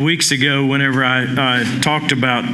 weeks ago whenever I, I talked about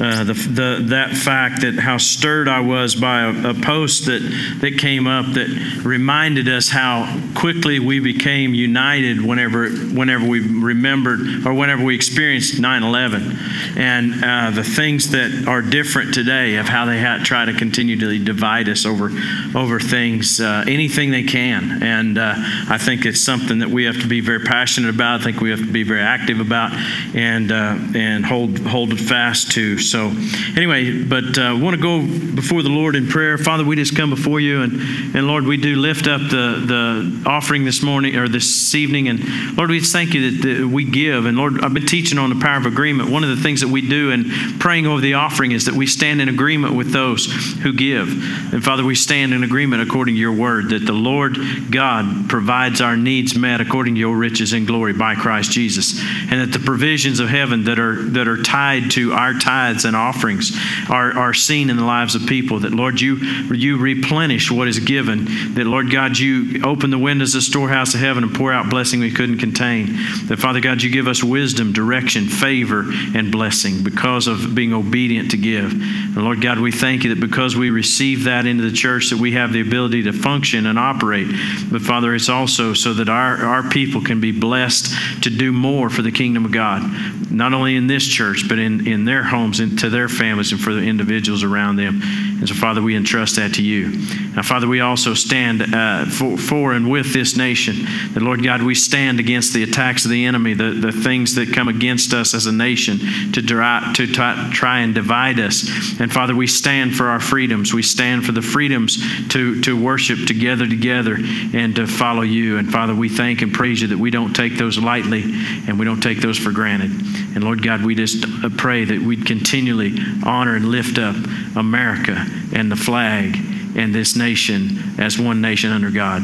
uh, the, the, that fact that how stirred I was by a, a, post that, that came up that reminded us how quickly we became united whenever, whenever we remembered or whenever we experienced 9 11 and uh, the things that are different today of how they try to continue to divide us over, over things, uh, anything they can. And uh, I think it's something that we have to be very passionate about. I think we have to be very active about and uh, and hold hold fast to. So anyway, but uh, want to go before the Lord in prayer. Father, we just come before you, and and Lord, we do lift up the the offering this morning or this evening, and Lord, we thank you that, that we give. And Lord, I've been teaching on the power of agreement. One of the things that we do in praying over the offering is that we stand in agreement with those who give. And Father, we stand in agreement according to your word that the Lord God provides our needs met according to your riches and glory by Christ Jesus, and that the provisions of heaven that are that are tied to our tithes and offerings are, are seen in the lives of people. That Lord, you you replenish what is given. That Lord God, you open the windows of the storehouse of heaven and pour out blessing we couldn't contain. That Father God, you give us wisdom, direction, favor, and blessing because of being obedient to give. And Lord God, we thank you that because we receive that into the church, that we have the ability to function and operate. But Father, it's also so that our, our people can be blessed to do more for the kingdom of God, not only in this church, but in, in their homes to their families and for the individuals around them. And so, Father, we entrust that to you. Now, Father, we also stand uh, for, for and with this nation. That, Lord God, we stand against the attacks of the enemy, the, the things that come against us as a nation to, try, to try, try and divide us. And, Father, we stand for our freedoms. We stand for the freedoms to, to worship together, together, and to follow you. And, Father, we thank and praise you that we don't take those lightly and we don't take those for granted. And Lord God, we just uh, pray that we'd continually honor and lift up America and the flag and this nation as one nation under God.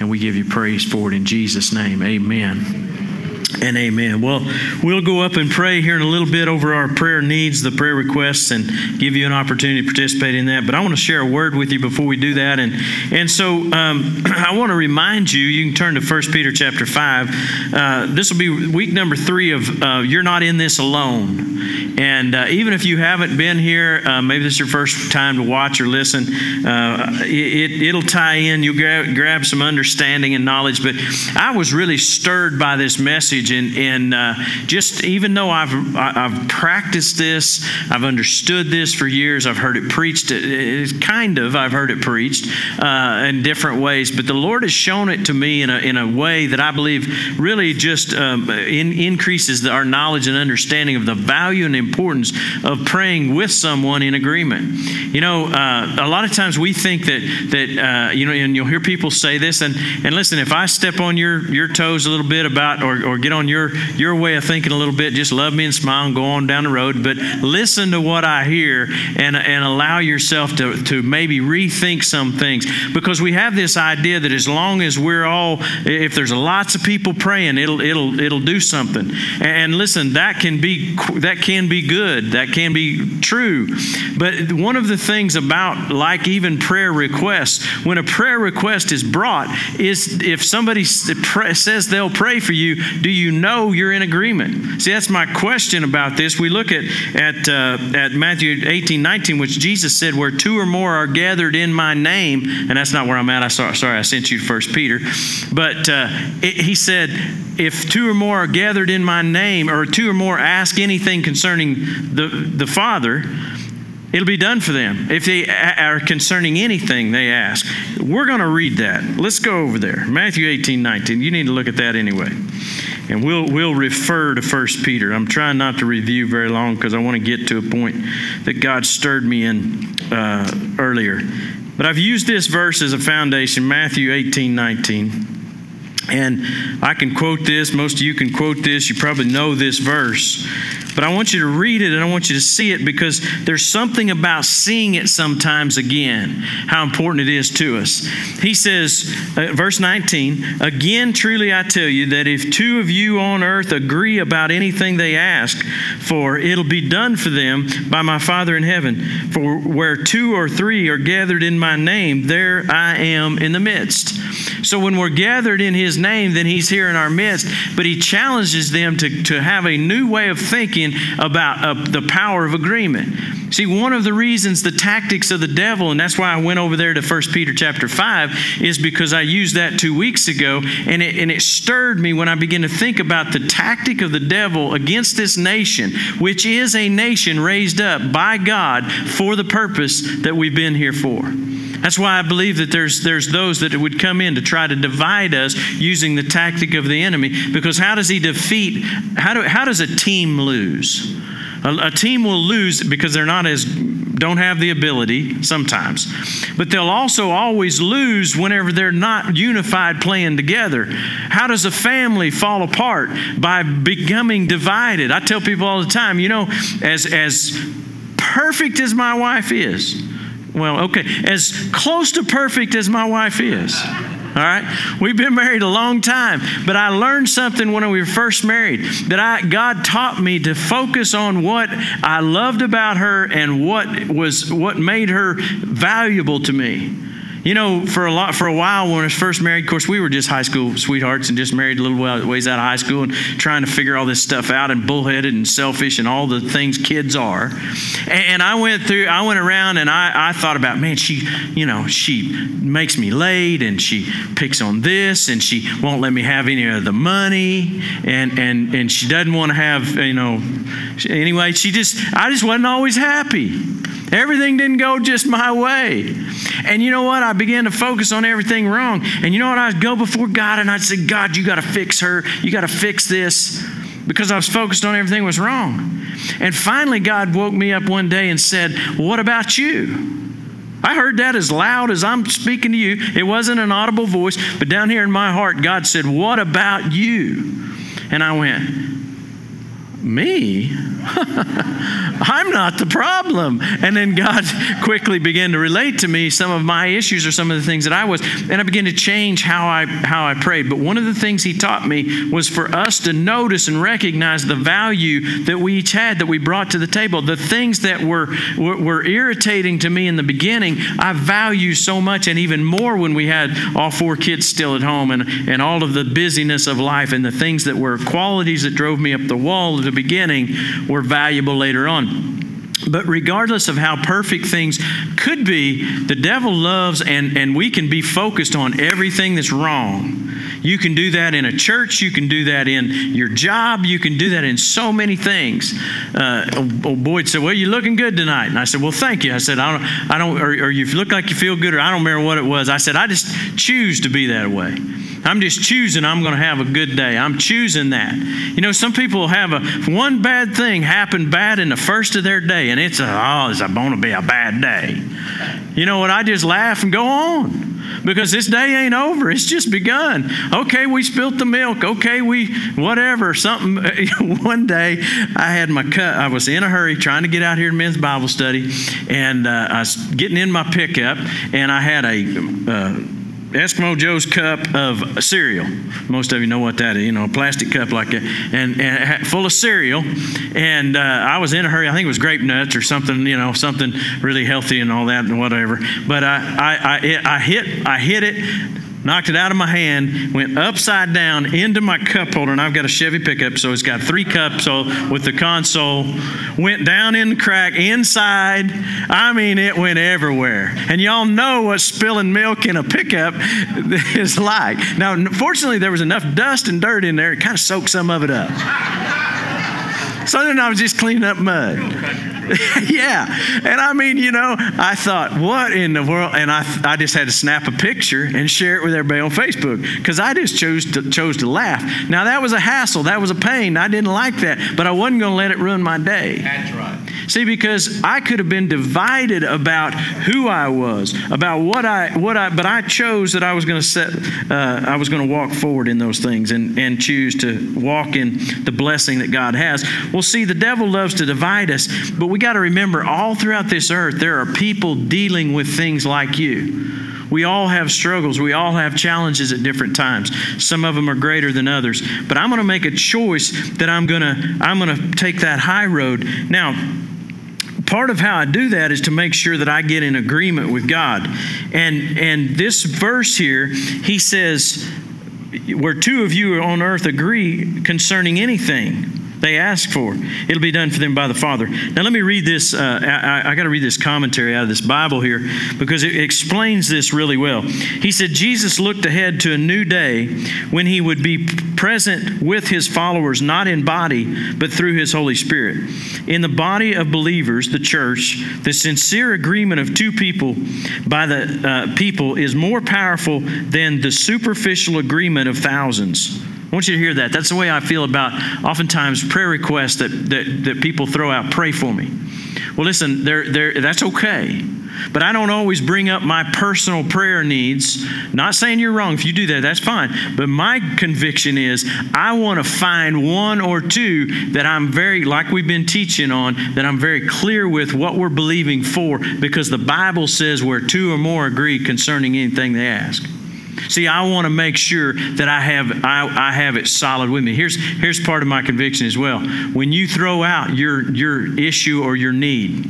And we give you praise for it in Jesus' name. Amen and amen. Well, we'll go up and pray here in a little bit over our prayer needs, the prayer requests, and give you an opportunity to participate in that. But I want to share a word with you before we do that. And, and so um, I want to remind you, you can turn to 1 Peter chapter 5. Uh, this will be week number three of uh, You're Not in This Alone. And uh, even if you haven't been here, uh, maybe this is your first time to watch or listen, uh, it, will tie in. You'll grab some understanding and knowledge. But I was really stirred by this message message. And, and uh, just even though I've, I've practiced this, I've understood this for years, I've heard it preached, it, kind of, I've heard it preached uh, in different ways, but the Lord has shown it to me in a, in a way that I believe really just um, in, increases our knowledge and understanding of the value and importance of praying with someone in agreement. You know, uh, a lot of times we think that, that uh, you know, and you'll hear people say this, and, and listen, if I step on your, your toes a little bit about, or, or get on your, your way of thinking a little bit, just love me and smile and go on down the road. But listen to what I hear and, and allow yourself to, to maybe rethink some things. Because we have this idea that as long as we're all, if there's lots of people praying, it'll, it'll, it'll do something. And listen, that can be, that can be good. That can be true. But one of the things about, like even prayer requests, when a prayer request is brought, is if somebody says they'll pray for you, do you know you're in agreement? See, that's my question about this. We look at, at, uh, at Matthew 18, 19, which Jesus said, Where two or more are gathered in my name, and that's not where I'm at. I saw, sorry, I sent you to First Peter. But uh, it, he said, If two or more are gathered in my name, or two or more ask anything concerning the, the Father, It'll be done for them. If they are concerning anything they ask, we're going to read that. Let's go over there. Matthew 18, 19. You need to look at that anyway. And we'll, we'll refer to 1 Peter. I'm trying not to review very long because I want to get to a point that God stirred me in uh, earlier. But I've used this verse as a foundation Matthew 18, 19. And I can quote this. Most of you can quote this. You probably know this verse. But I want you to read it and I want you to see it because there's something about seeing it sometimes again, how important it is to us. He says, uh, verse 19, again, truly I tell you that if two of you on earth agree about anything they ask for, it'll be done for them by my Father in heaven. For where two or three are gathered in my name, there I am in the midst. So when we're gathered in his name, then he's here in our midst. But he challenges them to, to have a new way of thinking about uh, the power of agreement. See, one of the reasons the tactics of the devil, and that's why I went over there to 1 Peter chapter 5, is because I used that two weeks ago, and it, and it stirred me when I began to think about the tactic of the devil against this nation, which is a nation raised up by God for the purpose that we've been here for. That's why I believe that there's, there's those that would come in to try to divide us using the tactic of the enemy. Because how does he defeat, how, do, how does a team lose? A, a team will lose because they're not as don't have the ability sometimes. But they'll also always lose whenever they're not unified playing together. How does a family fall apart? By becoming divided. I tell people all the time, you know, as as perfect as my wife is, well, okay, as close to perfect as my wife is. All right? We've been married a long time, but I learned something when we were first married that I God taught me to focus on what I loved about her and what was what made her valuable to me. You know, for a lot, for a while when I was first married, of course, we were just high school sweethearts and just married a little ways out of high school and trying to figure all this stuff out and bullheaded and selfish and all the things kids are. And, I went through, I went around and I, I thought about, man, she, you know, she makes me late and she picks on this and she won't let me have any of the money and and and she doesn't want to have, you know, anyway. She just, I just wasn't always happy. Everything didn't go just my way. And you know what? I began to focus on everything wrong. And you know what? I'd go before God and I'd say, God, you got to fix her. You got to fix this. Because I was focused on everything was wrong. And finally, God woke me up one day and said, What about you? I heard that as loud as I'm speaking to you. It wasn't an audible voice, but down here in my heart, God said, What about you? And I went, Me? I'm not the problem. And then God quickly began to relate to me some of my issues or some of the things that I was. And I began to change how I how I prayed. But one of the things he taught me was for us to notice and recognize the value that we each had that we brought to the table. The things that were were, were irritating to me in the beginning, I value so much and even more when we had all four kids still at home and, and all of the busyness of life and the things that were qualities that drove me up the wall the beginning were valuable later on. But regardless of how perfect things could be, the devil loves and, and we can be focused on everything that's wrong. You can do that in a church, you can do that in your job, you can do that in so many things. Uh, old Boyd said, Well, you're looking good tonight. And I said, Well, thank you. I said, I don't, I don't or, or you look like you feel good, or I don't remember what it was. I said, I just choose to be that way. I'm just choosing I'm going to have a good day. I'm choosing that. You know, some people have a one bad thing happen bad in the first of their day, and it's a, oh, it's going to be a bad day. You know what? I just laugh and go on because this day ain't over. It's just begun. Okay, we spilt the milk. Okay, we whatever. Something. One day, I had my cut. I was in a hurry trying to get out here to men's Bible study, and uh, I was getting in my pickup, and I had a. Uh, Eskimo Joe's cup of cereal. Most of you know what that is, you know, a plastic cup like that, and, and full of cereal. And uh, I was in a hurry. I think it was grape nuts or something, you know, something really healthy and all that and whatever. But I, I, I, I hit, I hit it knocked it out of my hand, went upside down into my cup holder, and I've got a Chevy pickup, so it's got three cups so with the console. Went down in the crack inside. I mean, it went everywhere. And y'all know what spilling milk in a pickup is like. Now, fortunately, there was enough dust and dirt in there; it kind of soaked some of it up. So then I was just cleaning up mud. yeah. And I mean, you know, I thought, what in the world? And I, I just had to snap a picture and share it with everybody on Facebook because I just chose to, chose to laugh. Now, that was a hassle. That was a pain. I didn't like that, but I wasn't going to let it ruin my day. That's right. See, because I could have been divided about who I was, about what I, what I, but I chose that I was going to set, uh, I was going to walk forward in those things and, and choose to walk in the blessing that God has. Well, see, the devil loves to divide us, but we got to remember all throughout this earth, there are people dealing with things like you. We all have struggles. We all have challenges at different times. Some of them are greater than others. But I'm going to make a choice that I'm going to I'm going to take that high road. Now, part of how I do that is to make sure that I get in agreement with God. And and this verse here, he says where two of you on earth agree concerning anything they ask for. It'll be done for them by the Father. Now, let me read this. Uh, I, I got to read this commentary out of this Bible here because it explains this really well. He said, Jesus looked ahead to a new day when he would be present with his followers, not in body, but through his Holy Spirit. In the body of believers, the church, the sincere agreement of two people by the uh, people is more powerful than the superficial agreement of thousands. I want you to hear that. That's the way I feel about oftentimes prayer requests that, that, that people throw out. Pray for me. Well, listen, they're, they're, that's okay. But I don't always bring up my personal prayer needs. Not saying you're wrong. If you do that, that's fine. But my conviction is I want to find one or two that I'm very, like we've been teaching on, that I'm very clear with what we're believing for because the Bible says where two or more agree concerning anything they ask. See, I want to make sure that I have I, I have it solid with me. Here's here's part of my conviction as well. When you throw out your your issue or your need,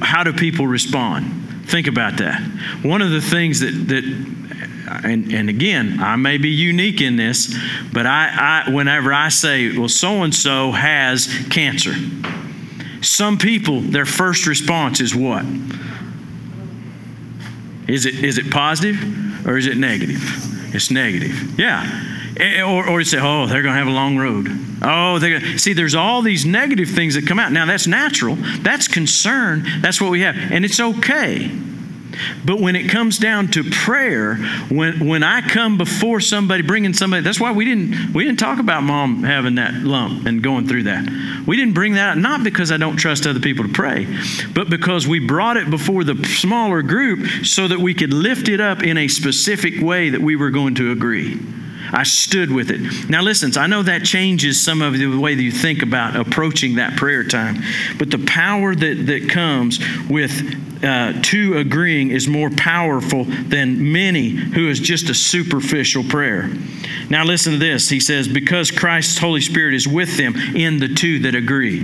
how do people respond? Think about that. One of the things that that and, and again, I may be unique in this, but I, I whenever I say, well, so and so has cancer, some people, their first response is what? Is it, is it positive or is it negative? It's negative. Yeah. Eh, or, or you say, oh, they're going to have a long road. Oh, they're to. See, there's all these negative things that come out. Now, that's natural. That's concern. That's what we have. And it's okay. But when it comes down to prayer, when, when I come before somebody, bringing somebody, that's why we didn't, we didn't talk about mom having that lump and going through that. We didn't bring that up, not because I don't trust other people to pray, but because we brought it before the smaller group so that we could lift it up in a specific way that we were going to agree. I stood with it. Now, listen, I know that changes some of the way that you think about approaching that prayer time, but the power that, that comes with uh, two agreeing is more powerful than many who is just a superficial prayer. Now, listen to this. He says, Because Christ's Holy Spirit is with them in the two that agree.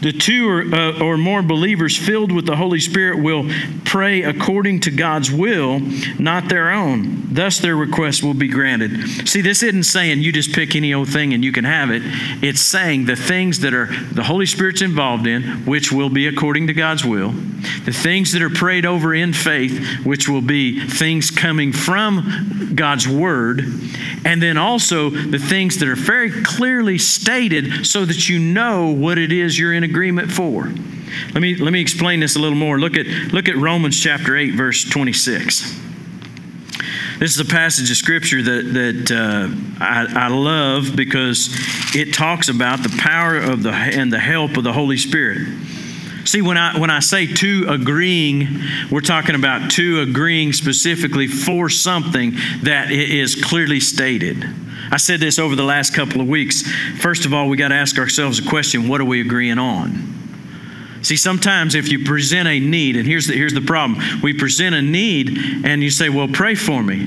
The two or, uh, or more believers filled with the Holy Spirit will pray according to God's will, not their own. Thus, their request will be granted. See, this isn't saying you just pick any old thing and you can have it. It's saying the things that are the Holy Spirit's involved in, which will be according to God's will, the things that are prayed over in faith, which will be things coming from God's Word, and then also the things that are very clearly stated so that you know what it is you're in agreement for. Let me, let me explain this a little more. Look at, look at Romans chapter 8, verse 26. This is a passage of scripture that, that uh, I, I love because it talks about the power of the and the help of the Holy Spirit. See, when I, when I say two agreeing, we're talking about two agreeing specifically for something that is clearly stated. I said this over the last couple of weeks. First of all, we got to ask ourselves a question what are we agreeing on? See, sometimes if you present a need, and here's the, here's the problem we present a need and you say, Well, pray for me.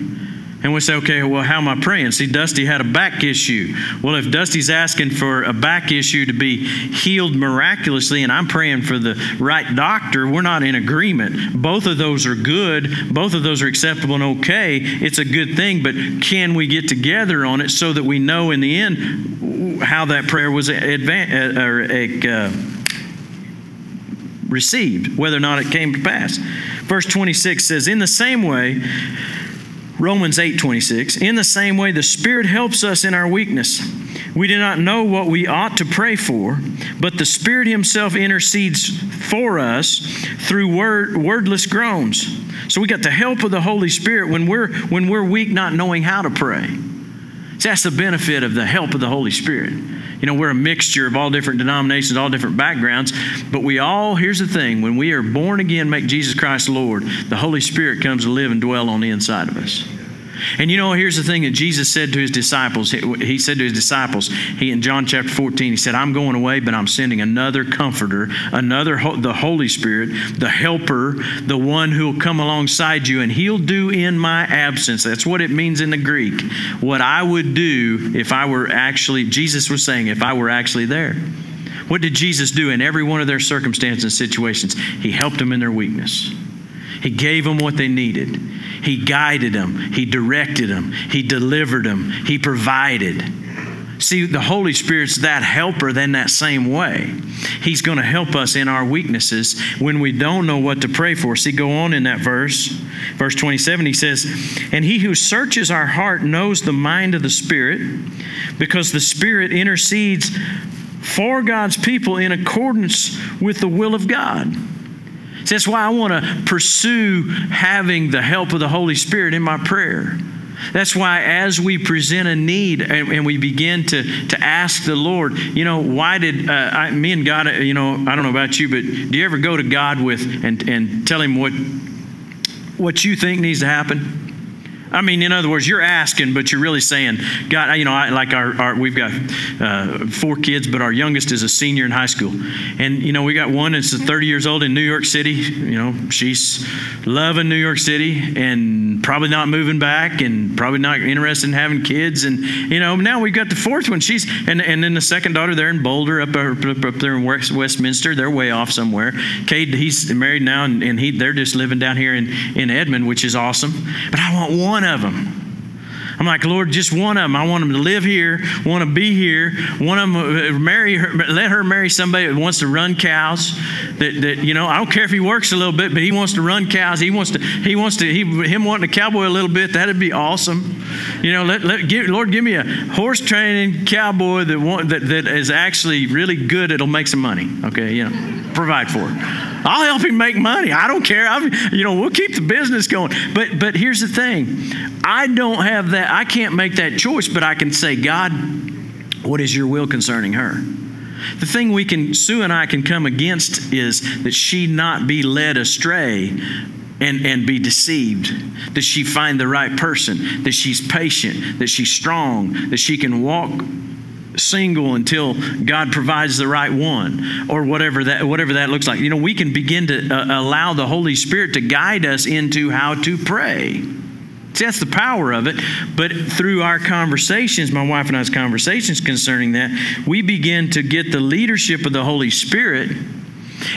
And we say, okay, well, how am I praying? See, Dusty had a back issue. Well, if Dusty's asking for a back issue to be healed miraculously and I'm praying for the right doctor, we're not in agreement. Both of those are good, both of those are acceptable and okay. It's a good thing, but can we get together on it so that we know in the end how that prayer was advanced? uh, uh, received, whether or not it came to pass? Verse 26 says, In the same way, Romans 8:26 In the same way the Spirit helps us in our weakness. We do not know what we ought to pray for, but the Spirit himself intercedes for us through word, wordless groans. So we got the help of the Holy Spirit when we're when we're weak not knowing how to pray. So that's the benefit of the help of the Holy Spirit. You know, we're a mixture of all different denominations, all different backgrounds, but we all, here's the thing when we are born again, make Jesus Christ Lord, the Holy Spirit comes to live and dwell on the inside of us. And you know, here's the thing that Jesus said to his disciples. He said to his disciples, he in John chapter 14, he said, I'm going away, but I'm sending another comforter, another, the Holy Spirit, the helper, the one who will come alongside you, and he'll do in my absence. That's what it means in the Greek. What I would do if I were actually, Jesus was saying, if I were actually there. What did Jesus do in every one of their circumstances and situations? He helped them in their weakness. He gave them what they needed. He guided them. He directed them. He delivered them. He provided. See, the Holy Spirit's that helper then that same way. He's going to help us in our weaknesses when we don't know what to pray for. See, go on in that verse. Verse 27, he says, And he who searches our heart knows the mind of the Spirit, because the Spirit intercedes for God's people in accordance with the will of God. That's why I want to pursue having the help of the Holy Spirit in my prayer. That's why, as we present a need and, and, we begin to, to ask the Lord, you know, why did uh, I, me and God, you know, I don't know about you, but do you ever go to God with and, and tell Him what, what you think needs to happen? I mean, in other words, you're asking, but you're really saying, God, you know, I, like our, our, we've got uh, four kids, but our youngest is a senior in high school. And, you know, we got one that's 30 years old in New York City. You know, she's loving New York City and probably not moving back and probably not interested in having kids. And, you know, now we've got the fourth one. She's, and, and then the second daughter, they're in Boulder, up, up, up there in West, Westminster. They're way off somewhere. Cade, he's married now, and, and he, they're just living down here in, in Edmond, which is awesome. But I want one of them. I'm like, Lord, just one of them. I want them to live here, want to be here, want them to uh, marry her, let her marry somebody that wants to run cows. That, that you know, I don't care if he works a little bit, but he wants to run cows. He wants to, he wants to, he, him wanting to cowboy a little bit. That'd be awesome. You know, let, let give, Lord, give me a horse training cowboy that want, that that is actually really good. It'll make some money. Okay, you know, provide for it. I'll help him make money. I don't care. I'm, you know, we'll keep the business going. But but here's the thing. I don't have that. I can't make that choice, but I can say, God, what is your will concerning her? The thing we can, Sue and I can come against is that she not be led astray and, and be deceived. That she find the right person, that she's patient, that she's strong, that she can walk single until God provides the right one, or whatever that whatever that looks like. You know, we can begin to uh, allow the Holy Spirit to guide us into how to pray. That's the power of it. But through our conversations, my wife and I's conversations concerning that, we begin to get the leadership of the Holy Spirit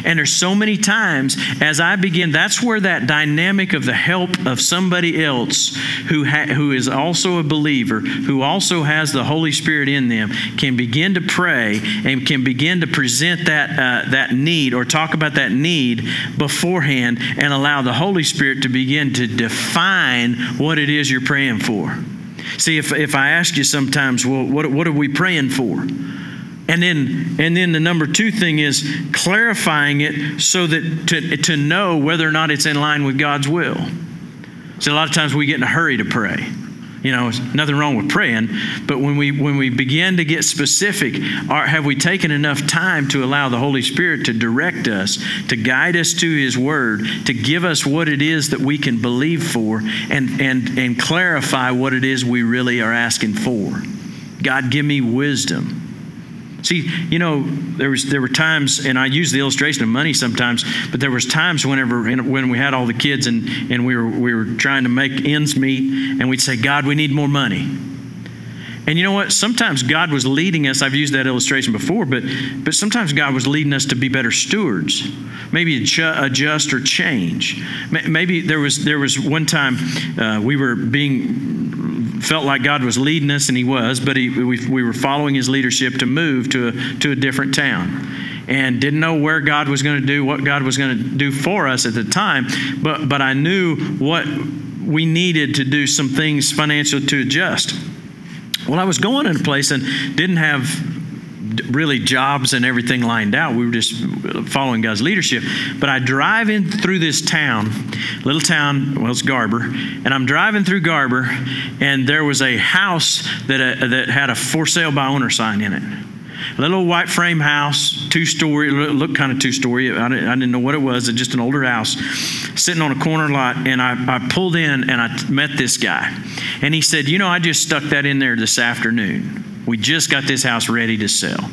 and there's so many times as I begin, that's where that dynamic of the help of somebody else who, ha- who is also a believer, who also has the Holy Spirit in them, can begin to pray and can begin to present that, uh, that need or talk about that need beforehand and allow the Holy Spirit to begin to define what it is you're praying for. See, if, if I ask you sometimes, well, what, what are we praying for? And then, and then the number two thing is clarifying it so that to, to know whether or not it's in line with God's will. So a lot of times we get in a hurry to pray. You know, nothing wrong with praying, but when we when we begin to get specific, are, have we taken enough time to allow the Holy Spirit to direct us, to guide us to His Word, to give us what it is that we can believe for, and and and clarify what it is we really are asking for? God, give me wisdom. See, you know, there was there were times, and I use the illustration of money sometimes, but there was times whenever when we had all the kids and and we were we were trying to make ends meet, and we'd say, God, we need more money. And you know what? Sometimes God was leading us. I've used that illustration before, but but sometimes God was leading us to be better stewards, maybe adjust or change. Maybe there was there was one time uh, we were being felt like God was leading us, and He was, but he, we, we were following His leadership to move to a, to a different town and didn't know where God was going to do, what God was going to do for us at the time, but, but I knew what we needed to do some things financial to adjust. Well, I was going in a place and didn't have really jobs and everything lined out. We were just following God's leadership. But I drive in through this town, little town, well, it's Garber, and I'm driving through Garber, and there was a house that, uh, that had a for sale by owner sign in it. A little white frame house, two story, it looked kind of two story. I didn't, I didn't know what it was, it's just an older house, sitting on a corner lot. And I, I pulled in and I met this guy. And he said, You know, I just stuck that in there this afternoon. We just got this house ready to sell.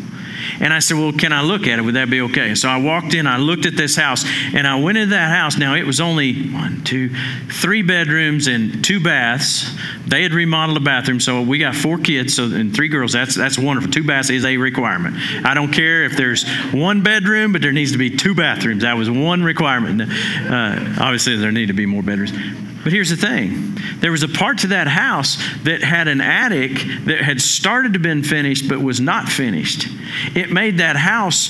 And I said, Well, can I look at it? Would that be okay? So I walked in, I looked at this house, and I went into that house. Now, it was only one, two, three bedrooms and two baths. They had remodeled a bathroom, so we got four kids so, and three girls. That's, that's wonderful. Two baths is a requirement. I don't care if there's one bedroom, but there needs to be two bathrooms. That was one requirement. Uh, obviously, there need to be more bedrooms. But here's the thing there was a part to that house that had an attic that had started to been finished but was not finished. It made that house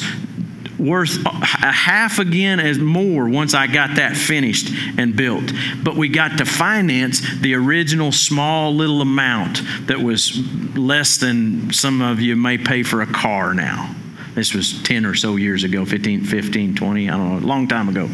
worth a half again as more once I got that finished and built. But we got to finance the original small little amount that was less than some of you may pay for a car now. This was 10 or so years ago, 15, 15, 20, I don't know, a long time ago.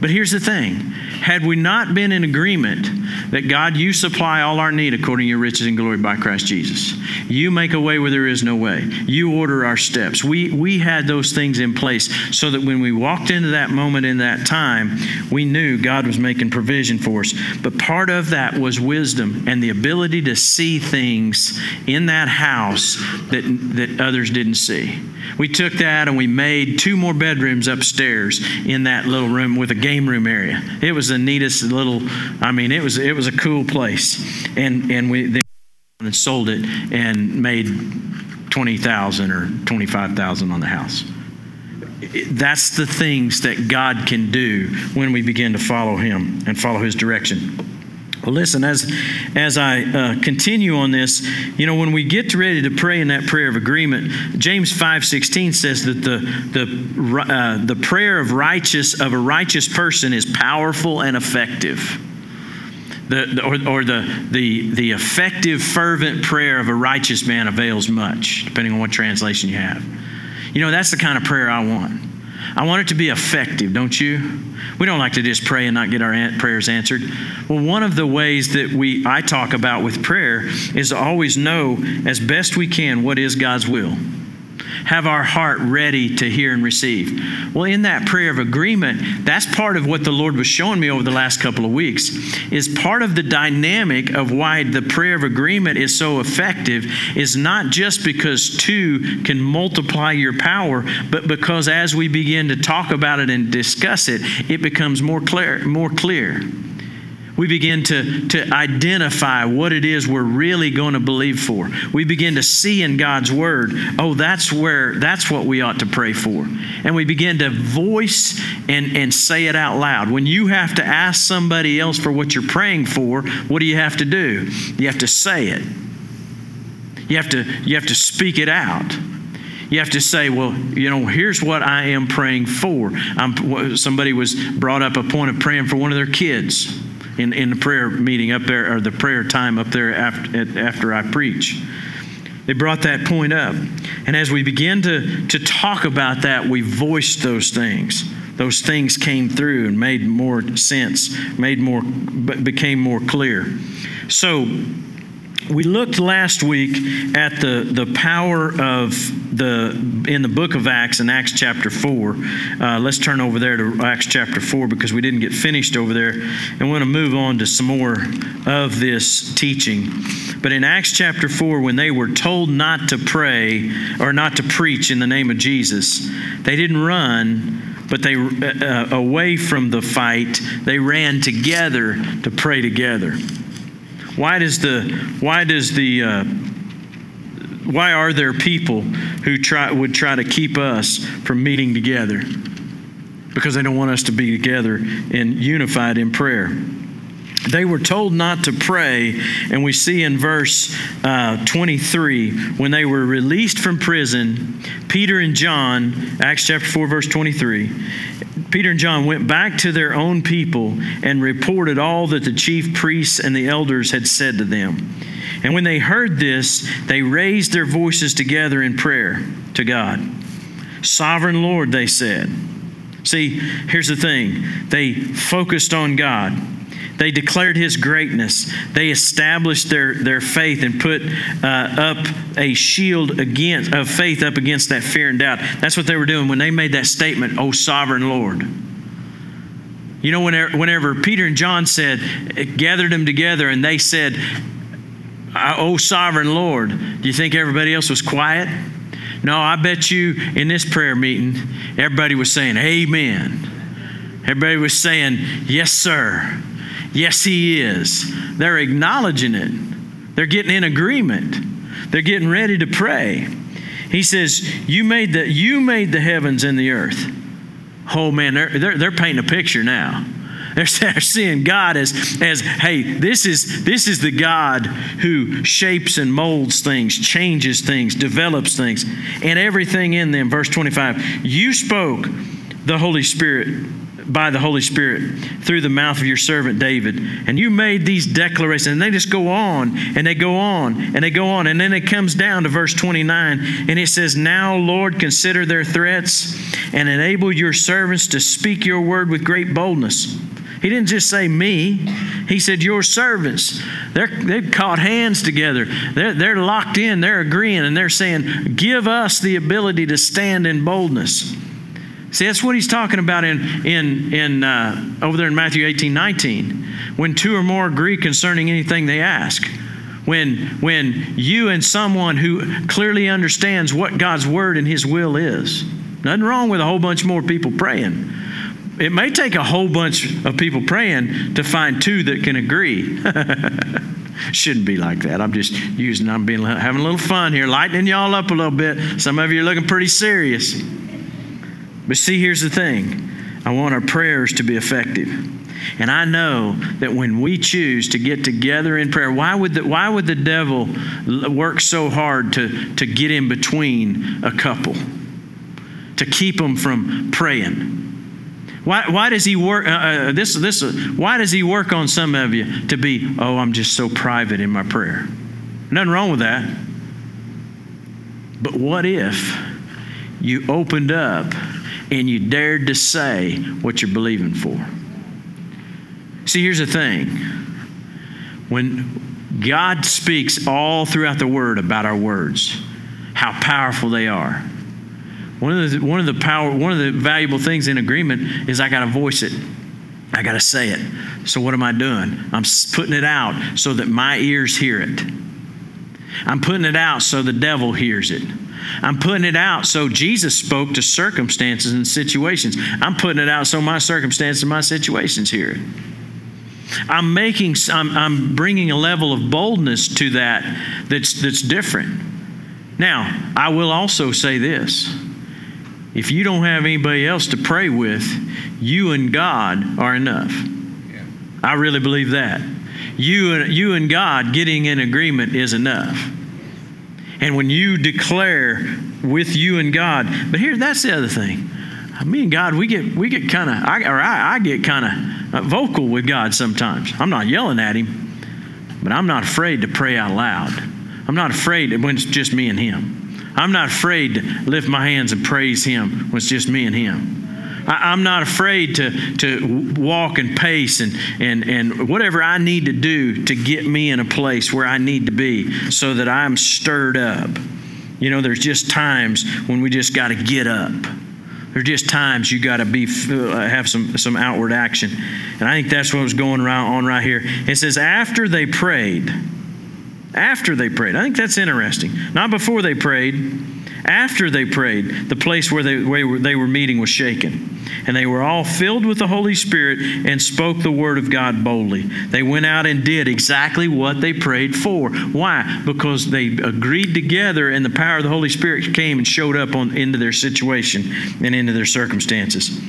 But here's the thing had we not been in agreement that God, you supply all our need according to your riches and glory by Christ Jesus, you make a way where there is no way, you order our steps. We, we had those things in place so that when we walked into that moment in that time, we knew God was making provision for us. But part of that was wisdom and the ability to see things in that house that, that others didn't see. We took that and we made two more bedrooms upstairs in that little room with a game room area. It was the neatest little. I mean, it was it was a cool place, and and we then sold it and made twenty thousand or twenty five thousand on the house. That's the things that God can do when we begin to follow Him and follow His direction. Well, listen, as, as I uh, continue on this, you know, when we get ready to pray in that prayer of agreement, James 5.16 says that the, the, uh, the prayer of righteous of a righteous person is powerful and effective. The, the, or, or the, the, the effective, fervent prayer of a righteous man avails much, depending on what translation you have. You know, that's the kind of prayer I want. I want it to be effective, don't you? We don't like to just pray and not get our prayers answered. Well, one of the ways that we I talk about with prayer is to always know as best we can what is God's will have our heart ready to hear and receive. Well, in that prayer of agreement, that's part of what the Lord was showing me over the last couple of weeks. Is part of the dynamic of why the prayer of agreement is so effective is not just because two can multiply your power, but because as we begin to talk about it and discuss it, it becomes more clear, more clear we begin to, to identify what it is we're really going to believe for. We begin to see in God's word, oh, that's where that's what we ought to pray for. And we begin to voice and, and say it out loud. When you have to ask somebody else for what you're praying for, what do you have to do? You have to say it. You have to, you have to speak it out. You have to say, well, you know, here's what I am praying for. I'm, somebody was brought up a point of praying for one of their kids in, in the prayer meeting up there, or the prayer time up there after, after I preach. They brought that point up. And as we begin to, to talk about that, we voiced those things. Those things came through and made more sense, made more, became more clear. So, we looked last week at the, the power of the in the book of Acts in Acts chapter 4. Uh, let's turn over there to Acts chapter 4 because we didn't get finished over there. And we want to move on to some more of this teaching. But in Acts chapter 4, when they were told not to pray or not to preach in the name of Jesus, they didn't run, but they uh, uh away from the fight, they ran together to pray together. Why does the why does the uh, why are there people who try would try to keep us from meeting together? Because they don't want us to be together and unified in prayer. They were told not to pray, and we see in verse uh, 23 when they were released from prison, Peter and John, Acts chapter 4, verse 23, Peter and John went back to their own people and reported all that the chief priests and the elders had said to them. And when they heard this, they raised their voices together in prayer to God. Sovereign Lord, they said. See, here's the thing they focused on God they declared his greatness. They established their, their faith and put uh, up a shield against, of faith up against that fear and doubt. That's what they were doing when they made that statement, O sovereign Lord. You know, whenever, whenever Peter and John said, gathered them together and they said, O sovereign Lord, do you think everybody else was quiet? No, I bet you in this prayer meeting, everybody was saying, Amen. Everybody was saying, Yes, sir. Yes, He is. They're acknowledging it. They're getting in agreement. They're getting ready to pray. He says, You made the, you made the heavens and the earth. Oh, man, they're, they're, they're painting a picture now. They're seeing God as, as hey, this is, this is the God who shapes and molds things, changes things, develops things, and everything in them. Verse 25 You spoke the Holy Spirit by the Holy Spirit through the mouth of your servant David. And you made these declarations, and they just go on and they go on and they go on. And then it comes down to verse 29, and it says, Now, Lord, consider their threats and enable your servants to speak your word with great boldness. He didn't just say me. He said, Your servants. They're, they've caught hands together. They're, they're locked in. They're agreeing. And they're saying, Give us the ability to stand in boldness. See, that's what he's talking about in, in, in, uh, over there in Matthew 18 19. When two or more agree concerning anything they ask. When, when you and someone who clearly understands what God's word and his will is. Nothing wrong with a whole bunch more people praying. It may take a whole bunch of people praying to find two that can agree. Shouldn't be like that. I'm just using, I'm being, having a little fun here, lightening y'all up a little bit. Some of you are looking pretty serious. But see, here's the thing I want our prayers to be effective. And I know that when we choose to get together in prayer, why would the, why would the devil work so hard to, to get in between a couple? To keep them from praying? Why, why does he work uh, uh, this this uh, why does he work on some of you to be oh I'm just so private in my prayer? Nothing wrong with that. But what if you opened up and you dared to say what you're believing for. See, here's the thing when God speaks all throughout the Word about our words, how powerful they are. One of the one of the power one of the valuable things in agreement is I got to voice it. I got to say it. So what am I doing? I'm putting it out so that my ears hear it. I'm putting it out so the devil hears it. I'm putting it out so Jesus spoke to circumstances and situations. I'm putting it out so my circumstances and my situations hear it. I'm making, I'm, I'm bringing a level of boldness to that that's, that's different. Now, I will also say this. If you don't have anybody else to pray with, you and God are enough. Yeah. I really believe that. You and, you and God getting in agreement is enough. And when you declare with you and God, but here, that's the other thing. Me and God, we get we get kind of, or I, I get kind of vocal with God sometimes. I'm not yelling at Him, but I'm not afraid to pray out loud. I'm not afraid when it's just me and Him. I'm not afraid to lift my hands and praise Him when it's just me and Him. I, am not afraid to, to walk and pace and, and, and whatever I need to do to get me in a place where I need to be so that I'm stirred up. You know, there's just times when we just got to get up. There's just times you got to be uh, have some some outward action, and I think that's what was going on right here. It says after they prayed, after they prayed. I think that's interesting. Not before they prayed. After they prayed, the place where they, where they were meeting was shaken. And they were all filled with the Holy Spirit and spoke the word of God boldly. They went out and did exactly what they prayed for. Why? Because they agreed together and the power of the Holy Spirit came and showed up on, into their situation and into their circumstances.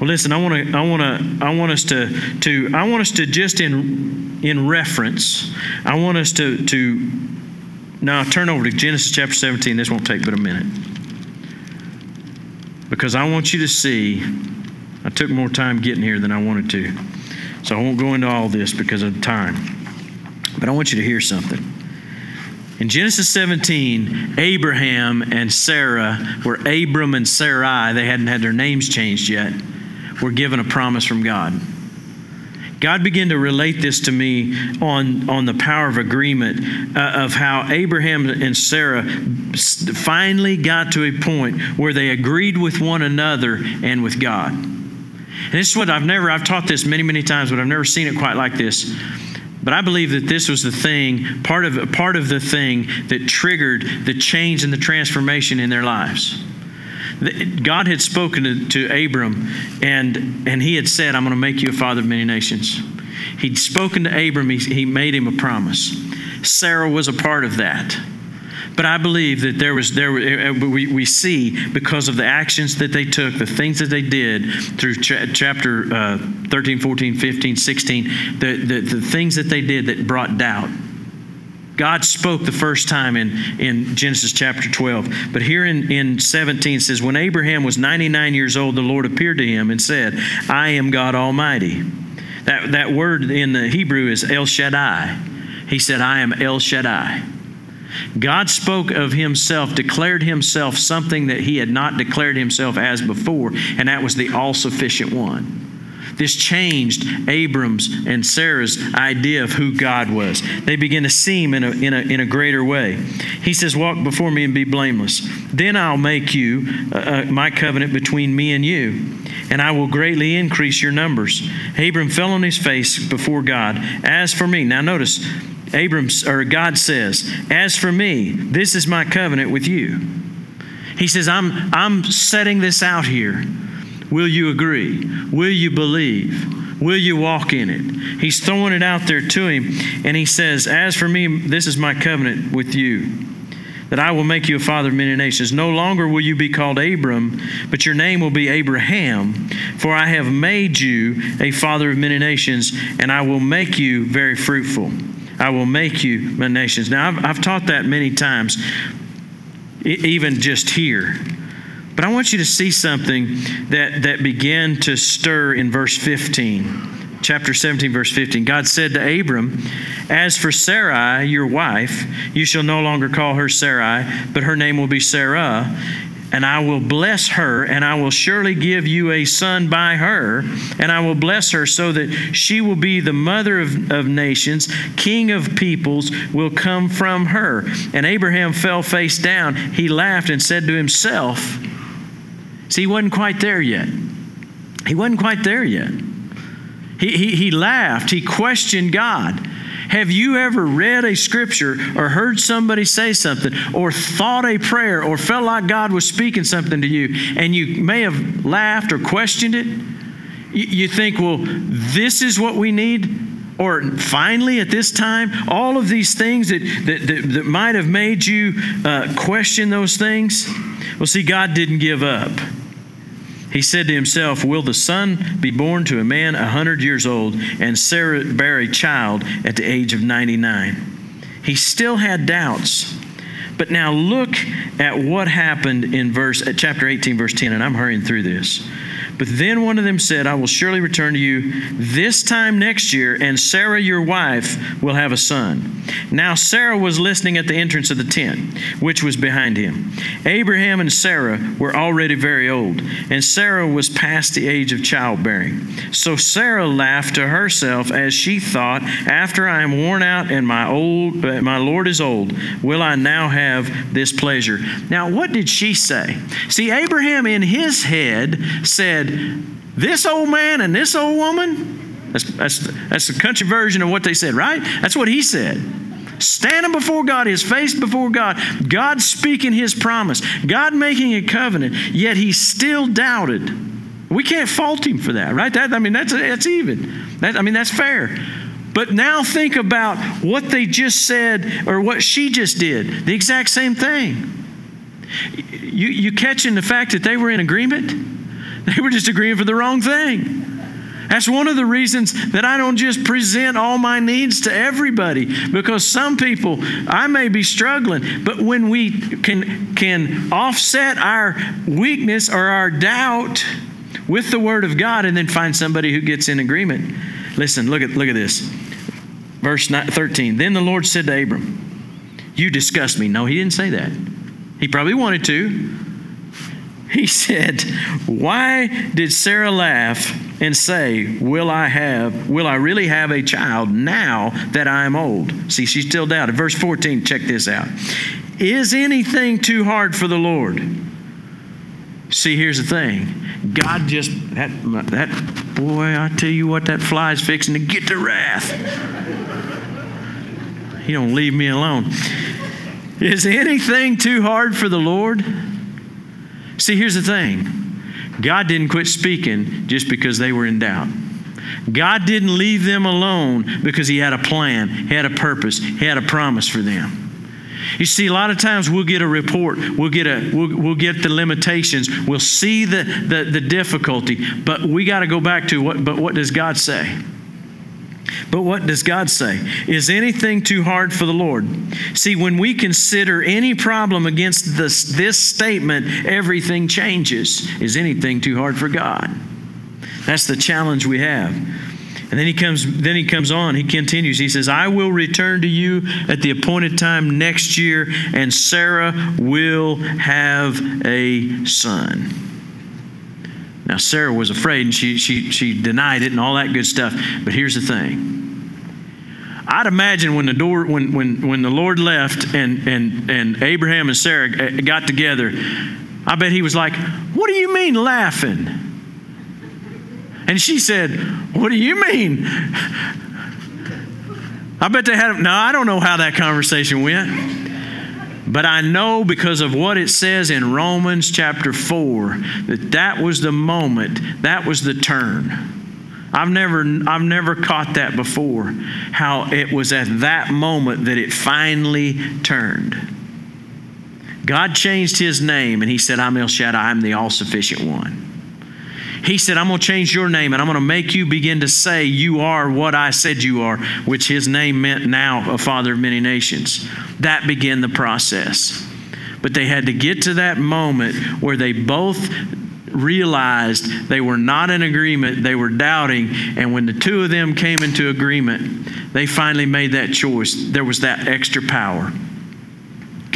Well, listen, I want to, I want to, I want us to, to, I want us to just in, in reference, I want us to, to now turn over to Genesis chapter 17. This won't take but a minute. Because I want you to see, I took more time getting here than I wanted to. So I won't go into all this because of time. But I want you to hear something. In Genesis 17, Abraham and Sarah were Abram and Sarai, they hadn't had their names changed yet, were given a promise from God. God began to relate this to me on, on the power of agreement uh, of how Abraham and Sarah finally got to a point where they agreed with one another and with God. And this is what I've never, I've taught this many, many times, but I've never seen it quite like this. But I believe that this was the thing, part of, part of the thing that triggered the change and the transformation in their lives. God had spoken to, to Abram, and, and he had said, I'm going to make you a father of many nations. He'd spoken to Abram, he, he made him a promise. Sarah was a part of that. But I believe that there was there uh, we, we see because of the actions that they took, the things that they did through ch- chapter uh, 13, 14, 15, 16, the, the, the things that they did that brought doubt. God spoke the first time in, in Genesis chapter 12. But here in, in 17 says, When Abraham was 99 years old, the Lord appeared to him and said, I am God Almighty. That, that word in the Hebrew is El Shaddai. He said, I am El Shaddai. God spoke of himself, declared himself something that he had not declared himself as before, and that was the all sufficient one. This changed Abram's and Sarah's idea of who God was. They began to see him in a, in a, in a greater way. He says, Walk before me and be blameless. Then I'll make you uh, uh my covenant between me and you, and I will greatly increase your numbers. Abram fell on his face before God. As for me, now notice, Abram or God says, As for me, this is my covenant with you. He says, I'm, I'm setting this out here. Will you agree? Will you believe? Will you walk in it? He's throwing it out there to him, and he says, As for me, this is my covenant with you, that I will make you a father of many nations. No longer will you be called Abram, but your name will be Abraham, for I have made you a father of many nations, and I will make you very fruitful. I will make you my nations. Now, I've, I've taught that many times, even just here. But I want you to see something that, that began to stir in verse 15 chapter 17, verse 15, God said to Abram, As for Sarai, your wife, you shall no longer call her Sarai, but her name will be Sarah, and I will bless her, and I will surely give you a son by her, and I will bless her so that she will be the mother of, of nations, king of peoples will come from her. And Abraham fell face down. He laughed and said to himself, See, he wasn't quite there yet. He wasn't quite there yet. He, he, he laughed. He questioned God. Have you ever read a scripture or heard somebody say something or thought a prayer or felt like God was speaking something to you and you may have laughed or questioned it? You think, well, this is what we need? Or finally, at this time, all of these things that, that, that, that might have made you uh, question those things? Well, see, God didn't give up. He said to himself, Will the son be born to a man a hundred years old and Sarah bear a child at the age of 99? He still had doubts. But now look at what happened in verse at chapter 18 verse 10 and I'm hurrying through this. But then one of them said, I will surely return to you this time next year, and Sarah, your wife, will have a son. Now Sarah was listening at the entrance of the tent, which was behind him. Abraham and Sarah were already very old, and Sarah was past the age of childbearing. So Sarah laughed to herself as she thought, After I am worn out and my old uh, my Lord is old, will I now have this pleasure? Now what did she say? See, Abraham in his head said, said, This old man and this old woman, that's, that's, that's the country version of what they said, right? That's what he said. Standing before God, his face before God, God speaking his promise, God making a covenant, yet he still doubted. We can't fault him for that, right? That, I mean, that's, that's even. That, I mean, that's fair. But now think about what they just said or what she just did. The exact same thing. You, you catching the fact that they were in agreement? They were just agreeing for the wrong thing. That's one of the reasons that I don't just present all my needs to everybody because some people I may be struggling, but when we can can offset our weakness or our doubt with the word of God and then find somebody who gets in agreement. Listen, look at look at this. Verse 13. Then the Lord said to Abram, "You disgust me." No, he didn't say that. He probably wanted to, he said, Why did Sarah laugh and say, Will I have, will I really have a child now that I am old? See, she still doubted. Verse 14, check this out. Is anything too hard for the Lord? See, here's the thing. God just that that boy, I tell you what, that fly is fixing to get to wrath. You don't leave me alone. Is anything too hard for the Lord? See, here's the thing God didn't quit speaking just because they were in doubt. God didn't leave them alone because He had a plan, He had a purpose, He had a promise for them. You see, a lot of times we'll get a report, we'll get a we'll, we'll get the limitations, we'll see the, the, the difficulty, but we got to go back to what but what does God say? But what does God say? Is anything too hard for the Lord? See, when we consider any problem against this, this statement, everything changes. Is anything too hard for God? That's the challenge we have. And then he comes then he comes on, he continues. He says, "I will return to you at the appointed time next year and Sarah will have a son." Now Sarah was afraid and she she she denied it and all that good stuff. But here's the thing. I'd imagine when the door when when when the Lord left and and and Abraham and Sarah uh, got together, I bet he was like, "What do you mean laughing?" And she said, What do you mean? I bet they had, no, I don't know how that conversation went. But I know because of what it says in Romans chapter 4 that that was the moment, that was the turn. I've never, I've never caught that before, how it was at that moment that it finally turned. God changed his name and he said, I'm El Shaddai, I'm the all sufficient one. He said, I'm going to change your name and I'm going to make you begin to say, You are what I said you are, which his name meant now a father of many nations. That began the process. But they had to get to that moment where they both realized they were not in agreement, they were doubting, and when the two of them came into agreement, they finally made that choice. There was that extra power.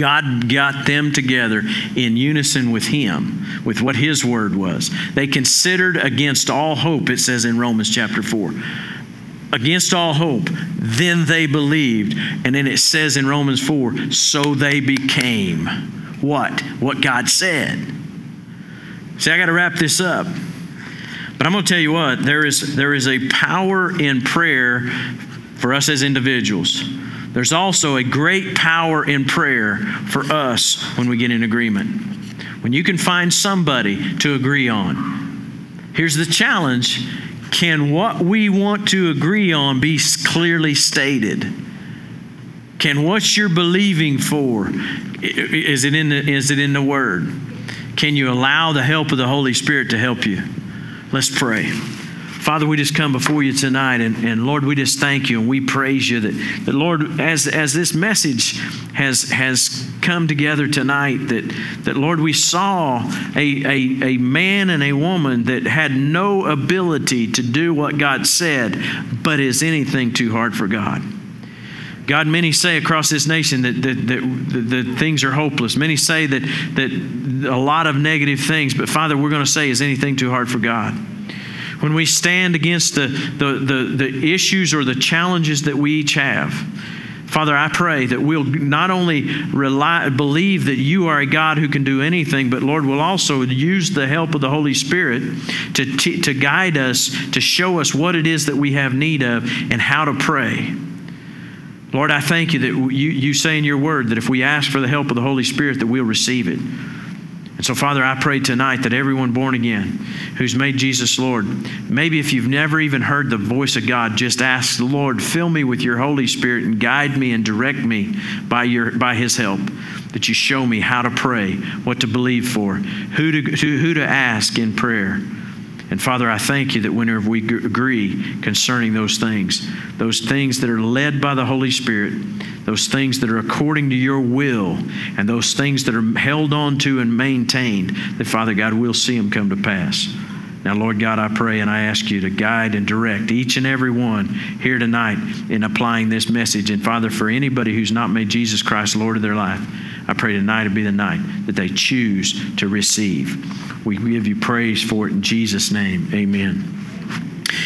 God got them together in unison with Him, with what His word was. They considered against all hope, it says in Romans chapter 4. Against all hope, then they believed. And then it says in Romans 4, so they became what? What God said. See, I got to wrap this up. But I'm going to tell you what, there is, there is a power in prayer for us as individuals. There's also a great power in prayer for us when we get in agreement. When you can find somebody to agree on. Here's the challenge can what we want to agree on be clearly stated? Can what you're believing for is it in the, is it in the word? Can you allow the help of the Holy Spirit to help you? Let's pray. Father, we just come before you tonight, and, and Lord, we just thank you and we praise you that, that Lord, as, as this message has, has come together tonight, that, that Lord, we saw a, a, a man and a woman that had no ability to do what God said, but is anything too hard for God? God, many say across this nation that, that, that, that, things are hopeless. Many say that, that a lot of negative things, but Father, we're going to say, is anything too hard for God? When we stand against the, the, the, the issues or the challenges that we each have. Father, I pray that we'll not only rely, believe that you are a God who can do anything, but Lord, we'll also use the help of the Holy Spirit to, t- to guide us, to show us what it is that we have need of and how to pray. Lord, I thank you that you, you say in your word that if we ask for the help of the Holy Spirit, that we'll receive it. And so, Father, I pray tonight that everyone born again who's made Jesus Lord, maybe if you've never even heard the voice of God, just ask the Lord, fill me with your Holy Spirit and guide me and direct me by, your, by His help. That you show me how to pray, what to believe for, who to, who, who to ask in prayer. And Father, I thank you that whenever we agree concerning those things, those things that are led by the Holy Spirit, those things that are according to your will, and those things that are held on to and maintained, that Father God, we'll see them come to pass. Now, Lord God, I pray and I ask you to guide and direct each and every one here tonight in applying this message. And Father, for anybody who's not made Jesus Christ Lord of their life, I pray tonight will be the night that they choose to receive. We give you praise for it in Jesus' name. Amen.